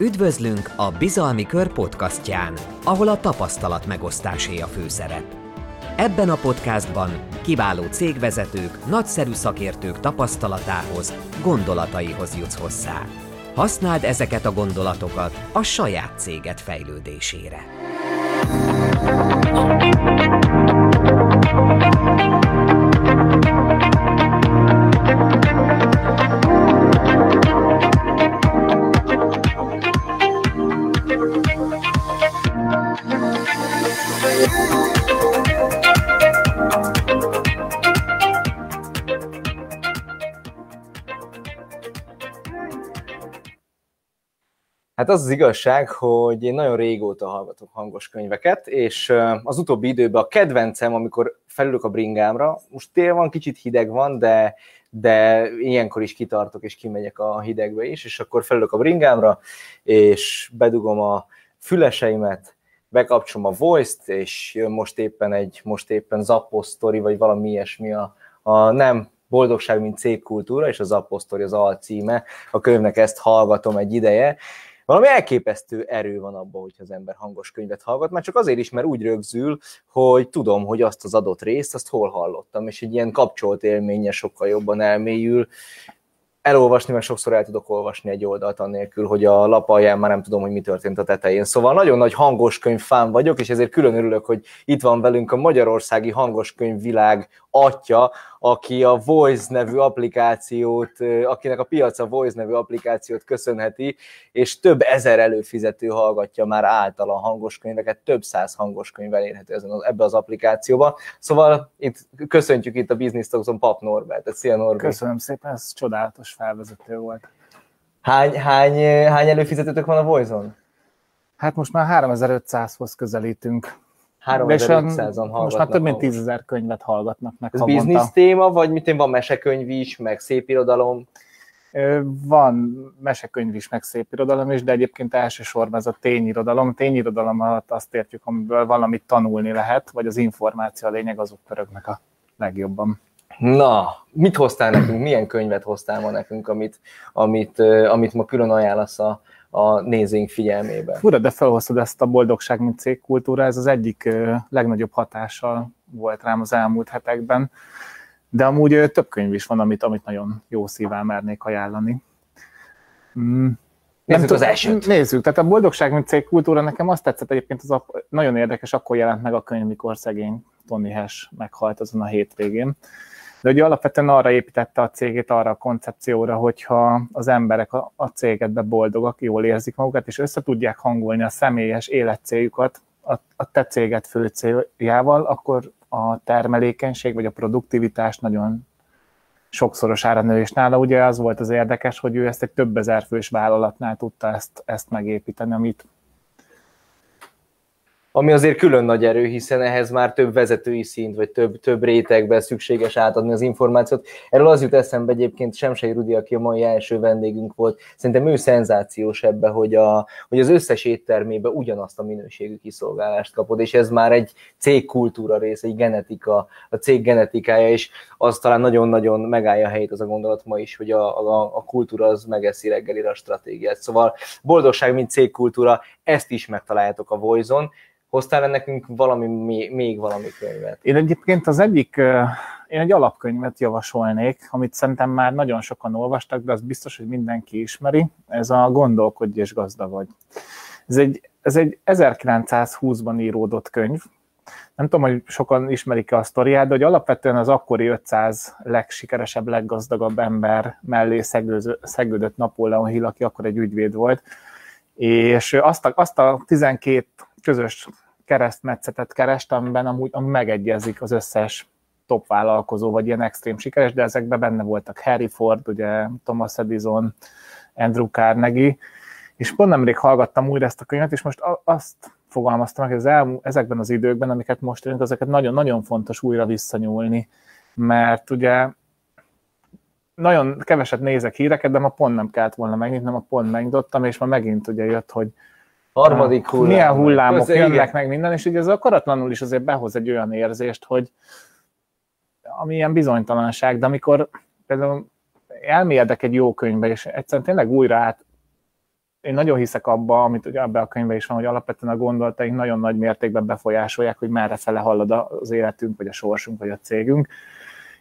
Üdvözlünk a Bizalmi Kör podcastján, ahol a tapasztalat megosztásé a főszerep. Ebben a podcastban kiváló cégvezetők, nagyszerű szakértők tapasztalatához, gondolataihoz jutsz hozzá. Használd ezeket a gondolatokat a saját céged fejlődésére. Hát az az igazság, hogy én nagyon régóta hallgatok hangos könyveket, és az utóbbi időben a kedvencem, amikor felülök a bringámra, most tél van, kicsit hideg van, de, de ilyenkor is kitartok, és kimegyek a hidegbe is, és akkor felülök a bringámra, és bedugom a füleseimet, bekapcsolom a voice-t, és most éppen egy, most éppen Zapposztori, vagy valami ilyesmi a, a nem Boldogság, mint cégkultúra, és az Apostoli az alcíme. A könyvnek ezt hallgatom egy ideje, valami elképesztő erő van abban, hogy az ember hangos könyvet hallgat, már csak azért is, mert úgy rögzül, hogy tudom, hogy azt az adott részt, azt hol hallottam, és egy ilyen kapcsolt élménye sokkal jobban elmélyül, elolvasni, mert sokszor el tudok olvasni egy oldalt annélkül, hogy a lap alján már nem tudom, hogy mi történt a tetején. Szóval nagyon nagy hangos könyv fán vagyok, és ezért külön örülök, hogy itt van velünk a magyarországi hangos könyv világ atya, aki a Voice nevű applikációt, akinek a piaca Voice nevű applikációt köszönheti, és több ezer előfizető hallgatja már által a hangos könyveket, több száz hangos könyv elérhető ezen, ebbe az applikációba. Szóval itt köszöntjük itt a Business Talks-on Pap Norbert. Szia Norbert! Köszönöm szépen, ez csodálatos felvezető volt. Hány, hány, hány előfizetőtök van a Voice-on? Hát most már 3500-hoz közelítünk. 3500-an Most már több mint 10 ezer könyvet hallgatnak meg Ez biznisz téma, vagy mit van mesekönyv is, meg szép irodalom? Van mesekönyv is, meg szép irodalom is, de egyébként elsősorban ez a tényirodalom. Tényirodalom alatt azt értjük, amiből valamit tanulni lehet, vagy az információ a lényeg, azok pörögnek a legjobban. Na, mit hoztál nekünk, milyen könyvet hoztál ma nekünk, amit, amit, amit ma külön ajánlasz a, a nézőink figyelmébe. Fura, de felhoztad ezt a boldogság, mint cégkultúra, ez az egyik legnagyobb hatással volt rám az elmúlt hetekben, de amúgy több könyv is van, amit, amit nagyon jó szívvel mernék ajánlani. Mm. Nézzük az elsőt. Nézzük, tehát a boldogság, mint cégkultúra, nekem azt tetszett egyébként, az a, nagyon érdekes, akkor jelent meg a könyv, mikor szegény Tony Hash meghalt azon a hétvégén. De ugye alapvetően arra építette a cégét, arra a koncepcióra, hogyha az emberek a, a cégedbe boldogak, jól érzik magukat, és össze tudják hangolni a személyes életcéljukat a, a te céged fő céljával, akkor a termelékenység vagy a produktivitás nagyon sokszorosára nő, és nála ugye az volt az érdekes, hogy ő ezt egy több ezer fős vállalatnál tudta ezt, ezt megépíteni, amit ami azért külön nagy erő, hiszen ehhez már több vezetői szint, vagy több, több rétegben szükséges átadni az információt. Erről az jut eszembe egyébként Semsei Rudi, aki a mai első vendégünk volt, szerintem ő szenzációs ebbe, hogy, a, hogy az összes éttermébe ugyanazt a minőségű kiszolgálást kapod, és ez már egy cégkultúra rész, egy genetika, a cég genetikája, és az talán nagyon-nagyon megállja a helyét az a gondolat ma is, hogy a, a, a kultúra az megeszi reggelire a stratégiát. Szóval boldogság, mint cégkultúra, ezt is megtaláljátok a Voizon, hoztál -e nekünk valami, még valami könyvet? Én egyébként az egyik, én egy alapkönyvet javasolnék, amit szerintem már nagyon sokan olvastak, de az biztos, hogy mindenki ismeri. Ez a Gondolkodj és gazda vagy. Ez egy, ez egy 1920-ban íródott könyv, nem tudom, hogy sokan ismerik-e a sztoriát, de hogy alapvetően az akkori 500 legsikeresebb, leggazdagabb ember mellé szegődött Napóleon Hill, aki akkor egy ügyvéd volt, és azt a, azt a 12 közös keresztmetszetet kerest, amiben amúgy megegyezik az összes top vállalkozó, vagy ilyen extrém sikeres, de ezekben benne voltak Harry Ford, ugye Thomas Edison, Andrew Carnegie, és pont nemrég hallgattam újra ezt a könyvet, és most azt fogalmaztam meg, hogy az elmú, ezekben az időkben, amiket most élünk, ezeket nagyon-nagyon fontos újra visszanyúlni, mert ugye nagyon keveset nézek híreket, de ma pont nem kellett volna megnyitnom, a pont megnyitottam, és ma megint ugye jött, hogy Harmadik hullám. Milyen hullámok Köszön, jönnek igen. meg minden, és ugye ez akaratlanul is azért behoz egy olyan érzést, hogy ami ilyen bizonytalanság, de amikor például elmélyedek egy jó könyvbe, és egyszerűen tényleg újra át én nagyon hiszek abba, amit ugye ebbe a könyvben is van, hogy alapvetően a gondolataink nagyon nagy mértékben befolyásolják, hogy merre fele hallad az életünk, vagy a sorsunk, vagy a cégünk,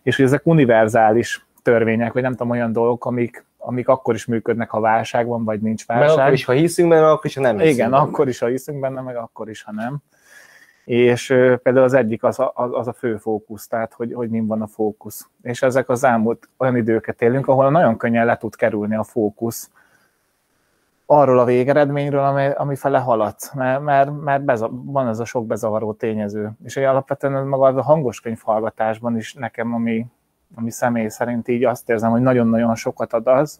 és hogy ezek univerzális törvények, vagy nem tudom, olyan dolgok, amik, amik akkor is működnek, ha válság van, vagy nincs válság. Mert akkor is, ha hiszünk benne, akkor is, ha nem hiszünk Igen, benne. akkor is, ha hiszünk benne, meg akkor is, ha nem. És például az egyik az a, az a fő fókusz, tehát hogy, hogy mi van a fókusz. És ezek az elmúlt olyan időket élünk, ahol nagyon könnyen le tud kerülni a fókusz arról a végeredményről, ami, ami fele haladsz, mert, mert, mert beza, van ez a sok bezavaró tényező. És egy alapvetően maga a hangos könyvhallgatásban is nekem, ami, ami személy szerint így azt érzem, hogy nagyon-nagyon sokat ad az,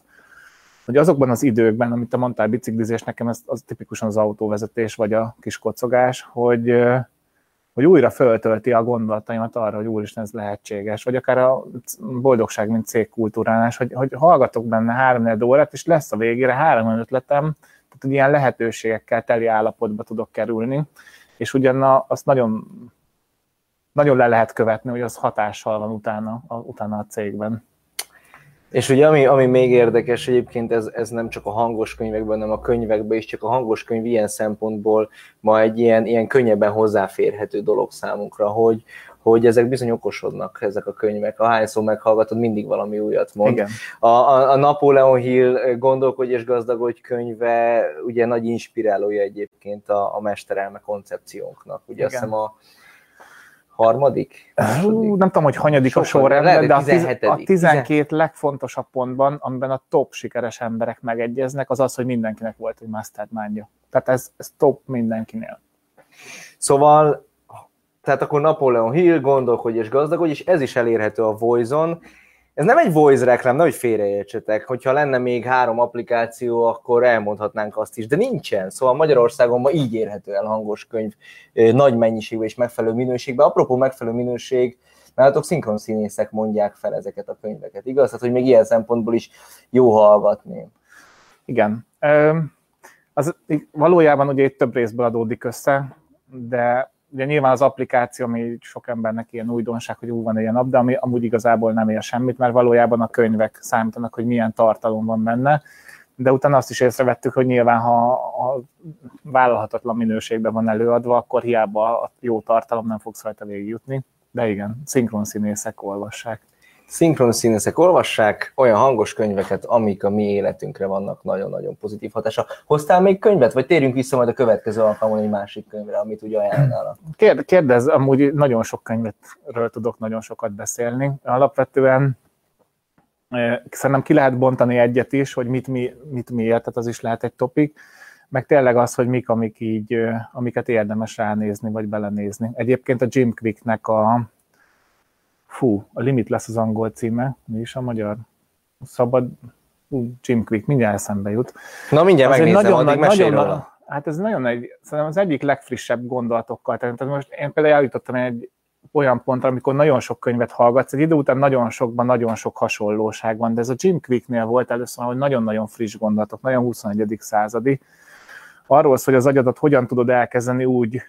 hogy azokban az időkben, amit te mondtál, biciklizés, nekem ez az tipikusan az autóvezetés, vagy a kis kocogás, hogy, hogy újra föltölti a gondolataimat arra, hogy úristen, ez lehetséges, vagy akár a boldogság, mint cégkultúrálás, hogy, hogy hallgatok benne három órát, és lesz a végére három ötletem, tehát hogy ilyen lehetőségekkel teli állapotba tudok kerülni, és ugyan azt nagyon, nagyon le lehet követni, hogy az hatással van utána a, utána a cégben. És ugye ami, ami még érdekes egyébként, ez, ez nem csak a hangos könyvekben, hanem a könyvekben is, csak a hangos könyv ilyen szempontból ma egy ilyen, ilyen könnyebben hozzáférhető dolog számunkra, hogy, hogy ezek bizony okosodnak, ezek a könyvek. Ahányszor meghallgatod, mindig valami újat mond. Igen. A, a, a Napoleon Hill Gondolkodj és gazdagodj könyve ugye nagy inspirálója egyébként a, a mesterelme koncepciónknak. Ugye Igen. azt hiszem a harmadik? Hú, nem tudom, hogy hanyadik Sok a sorrendben, de a, tiz, a 12 legfontosabb pontban, amiben a top sikeres emberek megegyeznek, az az, hogy mindenkinek volt egy mastermindja. Tehát ez, ez top mindenkinél. Szóval, tehát akkor Napoleon Hill, gondolkodj és gazdagodj, és ez is elérhető a Voice-on, ez nem egy voice reklám, nehogy félreértsetek, hogyha lenne még három applikáció, akkor elmondhatnánk azt is, de nincsen. Szóval Magyarországon ma így érhető el hangos könyv nagy mennyiségben és megfelelő minőségben. Apropó megfelelő minőség, nálatok szinkron színészek mondják fel ezeket a könyveket, igaz? Tehát, hogy még ilyen szempontból is jó hallgatni. Igen. Az valójában ugye itt több részből adódik össze, de ugye nyilván az applikáció, ami sok embernek ilyen újdonság, hogy úgy van ilyen app, de ami amúgy igazából nem ér semmit, mert valójában a könyvek számítanak, hogy milyen tartalom van benne, de utána azt is észrevettük, hogy nyilván, ha a vállalhatatlan minőségben van előadva, akkor hiába a jó tartalom nem fogsz rajta végigjutni. De igen, szinkron színészek olvassák szinkron színészek olvassák olyan hangos könyveket, amik a mi életünkre vannak nagyon-nagyon pozitív hatása. Hoztál még könyvet, vagy térjünk vissza majd a következő alkalommal egy másik könyvre, amit ugye ajánlnál? Kérdez, amúgy nagyon sok könyvetről tudok nagyon sokat beszélni. Alapvetően szerintem ki lehet bontani egyet is, hogy mit, mi, mit miért, tehát az is lehet egy topik, meg tényleg az, hogy mik, amik így, amiket érdemes ránézni, vagy belenézni. Egyébként a Jim Quicknek a Fú, a Limit lesz az angol címe, mi is a magyar? Szabad, fú, Jim Quick, mindjárt eszembe jut. Na mindjárt az megnézem, nagyon, addig nagyon, nagyon, Hát ez nagyon egy, szerintem az egyik legfrissebb gondolatokkal. Tehát most én például eljutottam egy olyan pontra, amikor nagyon sok könyvet hallgatsz, egy idő után nagyon sokban nagyon sok hasonlóság van, de ez a Jim Quicknél volt először, hogy nagyon-nagyon friss gondolatok, nagyon 21. századi, arról szól, hogy az agyadat hogyan tudod elkezdeni úgy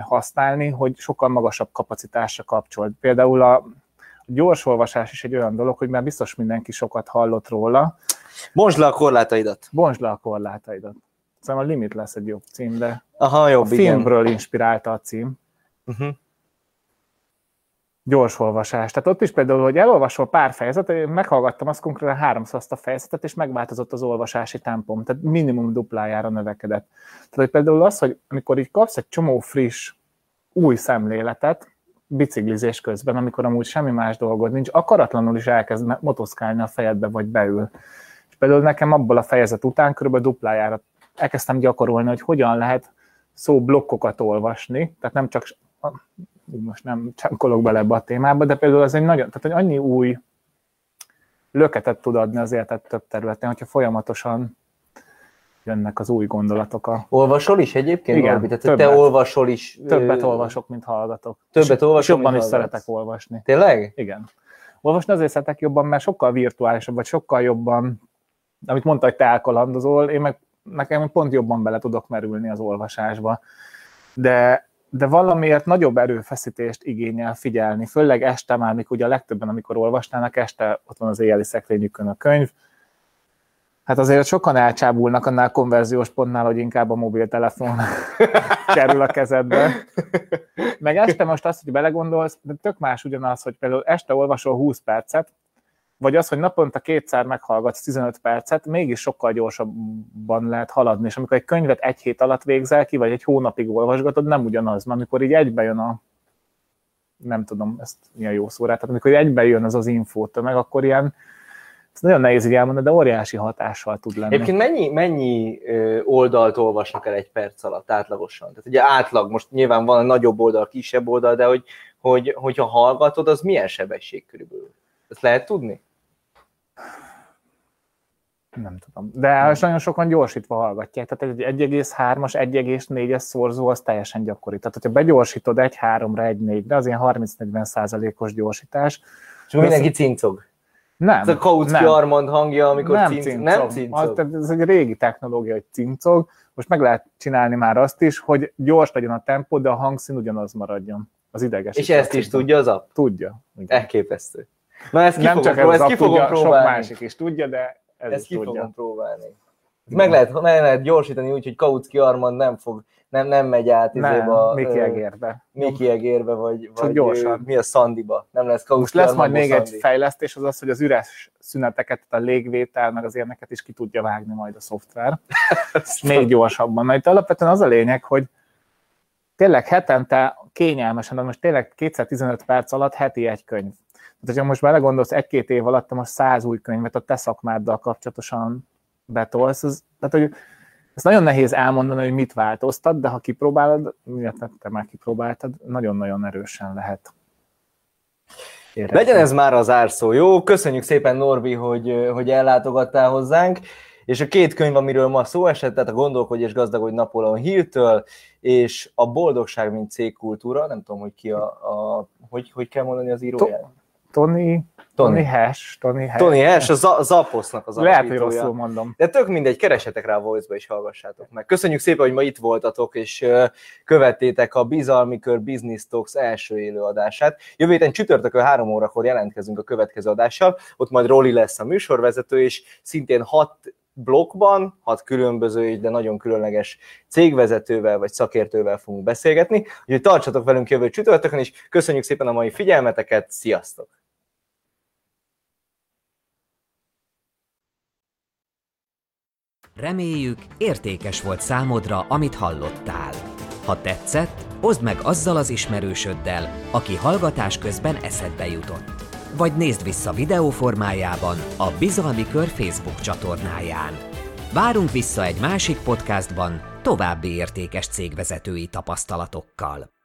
használni, hogy sokkal magasabb kapacitásra kapcsolt. Például a gyors olvasás is egy olyan dolog, hogy már biztos mindenki sokat hallott róla. Bontsd le a korlátaidat. Bontsd le a korlátaidat. Szóval a Limit lesz egy jobb cím, de Aha, jobb, a filmről igen. inspirálta a cím. Uh-huh gyors olvasás. Tehát ott is például, hogy elolvasol pár fejezetet, én meghallgattam azt konkrétan háromszor azt a fejezetet, és megváltozott az olvasási tempom, tehát minimum duplájára növekedett. Tehát hogy például az, hogy amikor így kapsz egy csomó friss, új szemléletet, biciklizés közben, amikor amúgy semmi más dolgod nincs, akaratlanul is elkezd motoszkálni a fejedbe, vagy beül. És például nekem abból a fejezet után körülbelül duplájára elkezdtem gyakorolni, hogy hogyan lehet szóblokkokat olvasni, tehát nem csak most nem csankolok bele ebbe a témába, de például ez egy nagyon, tehát hogy annyi új löketet tud adni az életet több területen, hogyha folyamatosan jönnek az új gondolatok. A... Olvasol is egyébként? Igen, Orbi? Tehát többet, te olvasol is? Többet olvasok, mint hallgatok. Többet olvasol, És jobban is hallgatsz. szeretek olvasni. Tényleg? Igen. Olvasni azért szeretek jobban, mert sokkal virtuálisabb, vagy sokkal jobban, amit mondta, hogy te elkalandozol, én meg nekem pont jobban bele tudok merülni az olvasásba. De de valamiért nagyobb erőfeszítést igényel figyelni, főleg este már, mikor ugye a legtöbben, amikor olvasnának, este ott van az éjjeli szekrényükön a könyv, Hát azért sokan elcsábulnak annál konverziós pontnál, hogy inkább a mobiltelefon kerül a kezedbe. Meg este most azt, hogy belegondolsz, de tök más ugyanaz, hogy például este olvasol 20 percet, vagy az, hogy naponta kétszer meghallgatsz 15 percet, mégis sokkal gyorsabban lehet haladni. És amikor egy könyvet egy hét alatt végzel ki, vagy egy hónapig olvasgatod, nem ugyanaz, mert amikor így egybe jön a nem tudom, ezt milyen jó szó rá, tehát amikor egybe jön az az infót, meg akkor ilyen ez nagyon nehéz így elmondani, de óriási hatással tud lenni. Egyébként mennyi, mennyi oldalt olvasnak el egy perc alatt átlagosan? Tehát ugye átlag, most nyilván van a nagyobb oldal, kisebb oldal, de hogy, hogy, hogyha hallgatod, az milyen sebesség körülbelül? Ezt lehet tudni? Nem tudom. De hmm. nagyon sokan gyorsítva hallgatják. Tehát egy 1,3-as, 1,4-es szorzó az teljesen gyakori. Tehát, hogyha begyorsítod 1,3-ra, 1,4-re, az ilyen 30-40 százalékos gyorsítás. És mindenki cincog. Nem. Ez a Kautsky Armand hangja, amikor nem cincog. cincog. Nem cincog. Az, ez egy régi technológia, hogy cincog. Most meg lehet csinálni már azt is, hogy gyors legyen a tempó, de a hangszín ugyanaz maradjon. Az ideges. És ezt is tudja az app? Tudja. Igen. Elképesztő. Na ezt ki nem fogom, csak ez ezt ki fogom tudja, próbálni. sok másik is tudja, de ez ezt is ki tudja. fogom próbálni. Meg lehet, meg lehet gyorsítani úgy, hogy Kautsky Armand nem fog, nem, nem megy át Nem, a... Miki Egérbe. Miki Egérbe, vagy, vagy gyorsan. mi a Szandiba. Nem lesz Kautsky Most lesz majd még egy Szandi. fejlesztés, az az, hogy az üres szüneteket, a légvétel, meg az ilyeneket is ki tudja vágni majd a szoftver. még gyorsabban. Mert itt alapvetően az a lényeg, hogy tényleg hetente kényelmesen, de most tényleg 215 perc alatt heti egy könyv. Tehát, hogyha most belegondolsz, egy-két év alatt te most száz új könyvet a te szakmáddal kapcsolatosan betolsz, az, tehát, hogy ez nagyon nehéz elmondani, hogy mit változtat, de ha kipróbálod, illetve te már kipróbáltad, nagyon-nagyon erősen lehet. érezni. Legyen ez már az árszó, jó? Köszönjük szépen, Norbi, hogy, hogy ellátogattál hozzánk. És a két könyv, amiről ma szó esett, tehát a Gondolkodj és gazdagodj Napóleon Hill-től, és a Boldogság, mint cégkultúra, nem tudom, hogy ki a, a hogy, hogy kell mondani az íróját? Tony, Tony Hash, Tony Hash. Tony Hash, a Za- Zaposznak az Lehet, hogy rosszul mondom. De tök mindegy, keresetek rá a Voice-ba és hallgassátok meg. Köszönjük szépen, hogy ma itt voltatok, és követtétek a Bizalmi Kör Business Talks első élő adását. Jövő héten csütörtökön három órakor jelentkezünk a következő adással, ott majd Roli lesz a műsorvezető, és szintén hat blokkban, hat különböző, de nagyon különleges cégvezetővel vagy szakértővel fogunk beszélgetni. Úgyhogy tartsatok velünk jövő csütörtökön is. Köszönjük szépen a mai figyelmeteket, sziasztok! Reméljük, értékes volt számodra, amit hallottál. Ha tetszett, oszd meg azzal az ismerősöddel, aki hallgatás közben eszedbe jutott. Vagy nézd vissza videó formájában a Bizalmi Kör Facebook csatornáján. Várunk vissza egy másik podcastban további értékes cégvezetői tapasztalatokkal.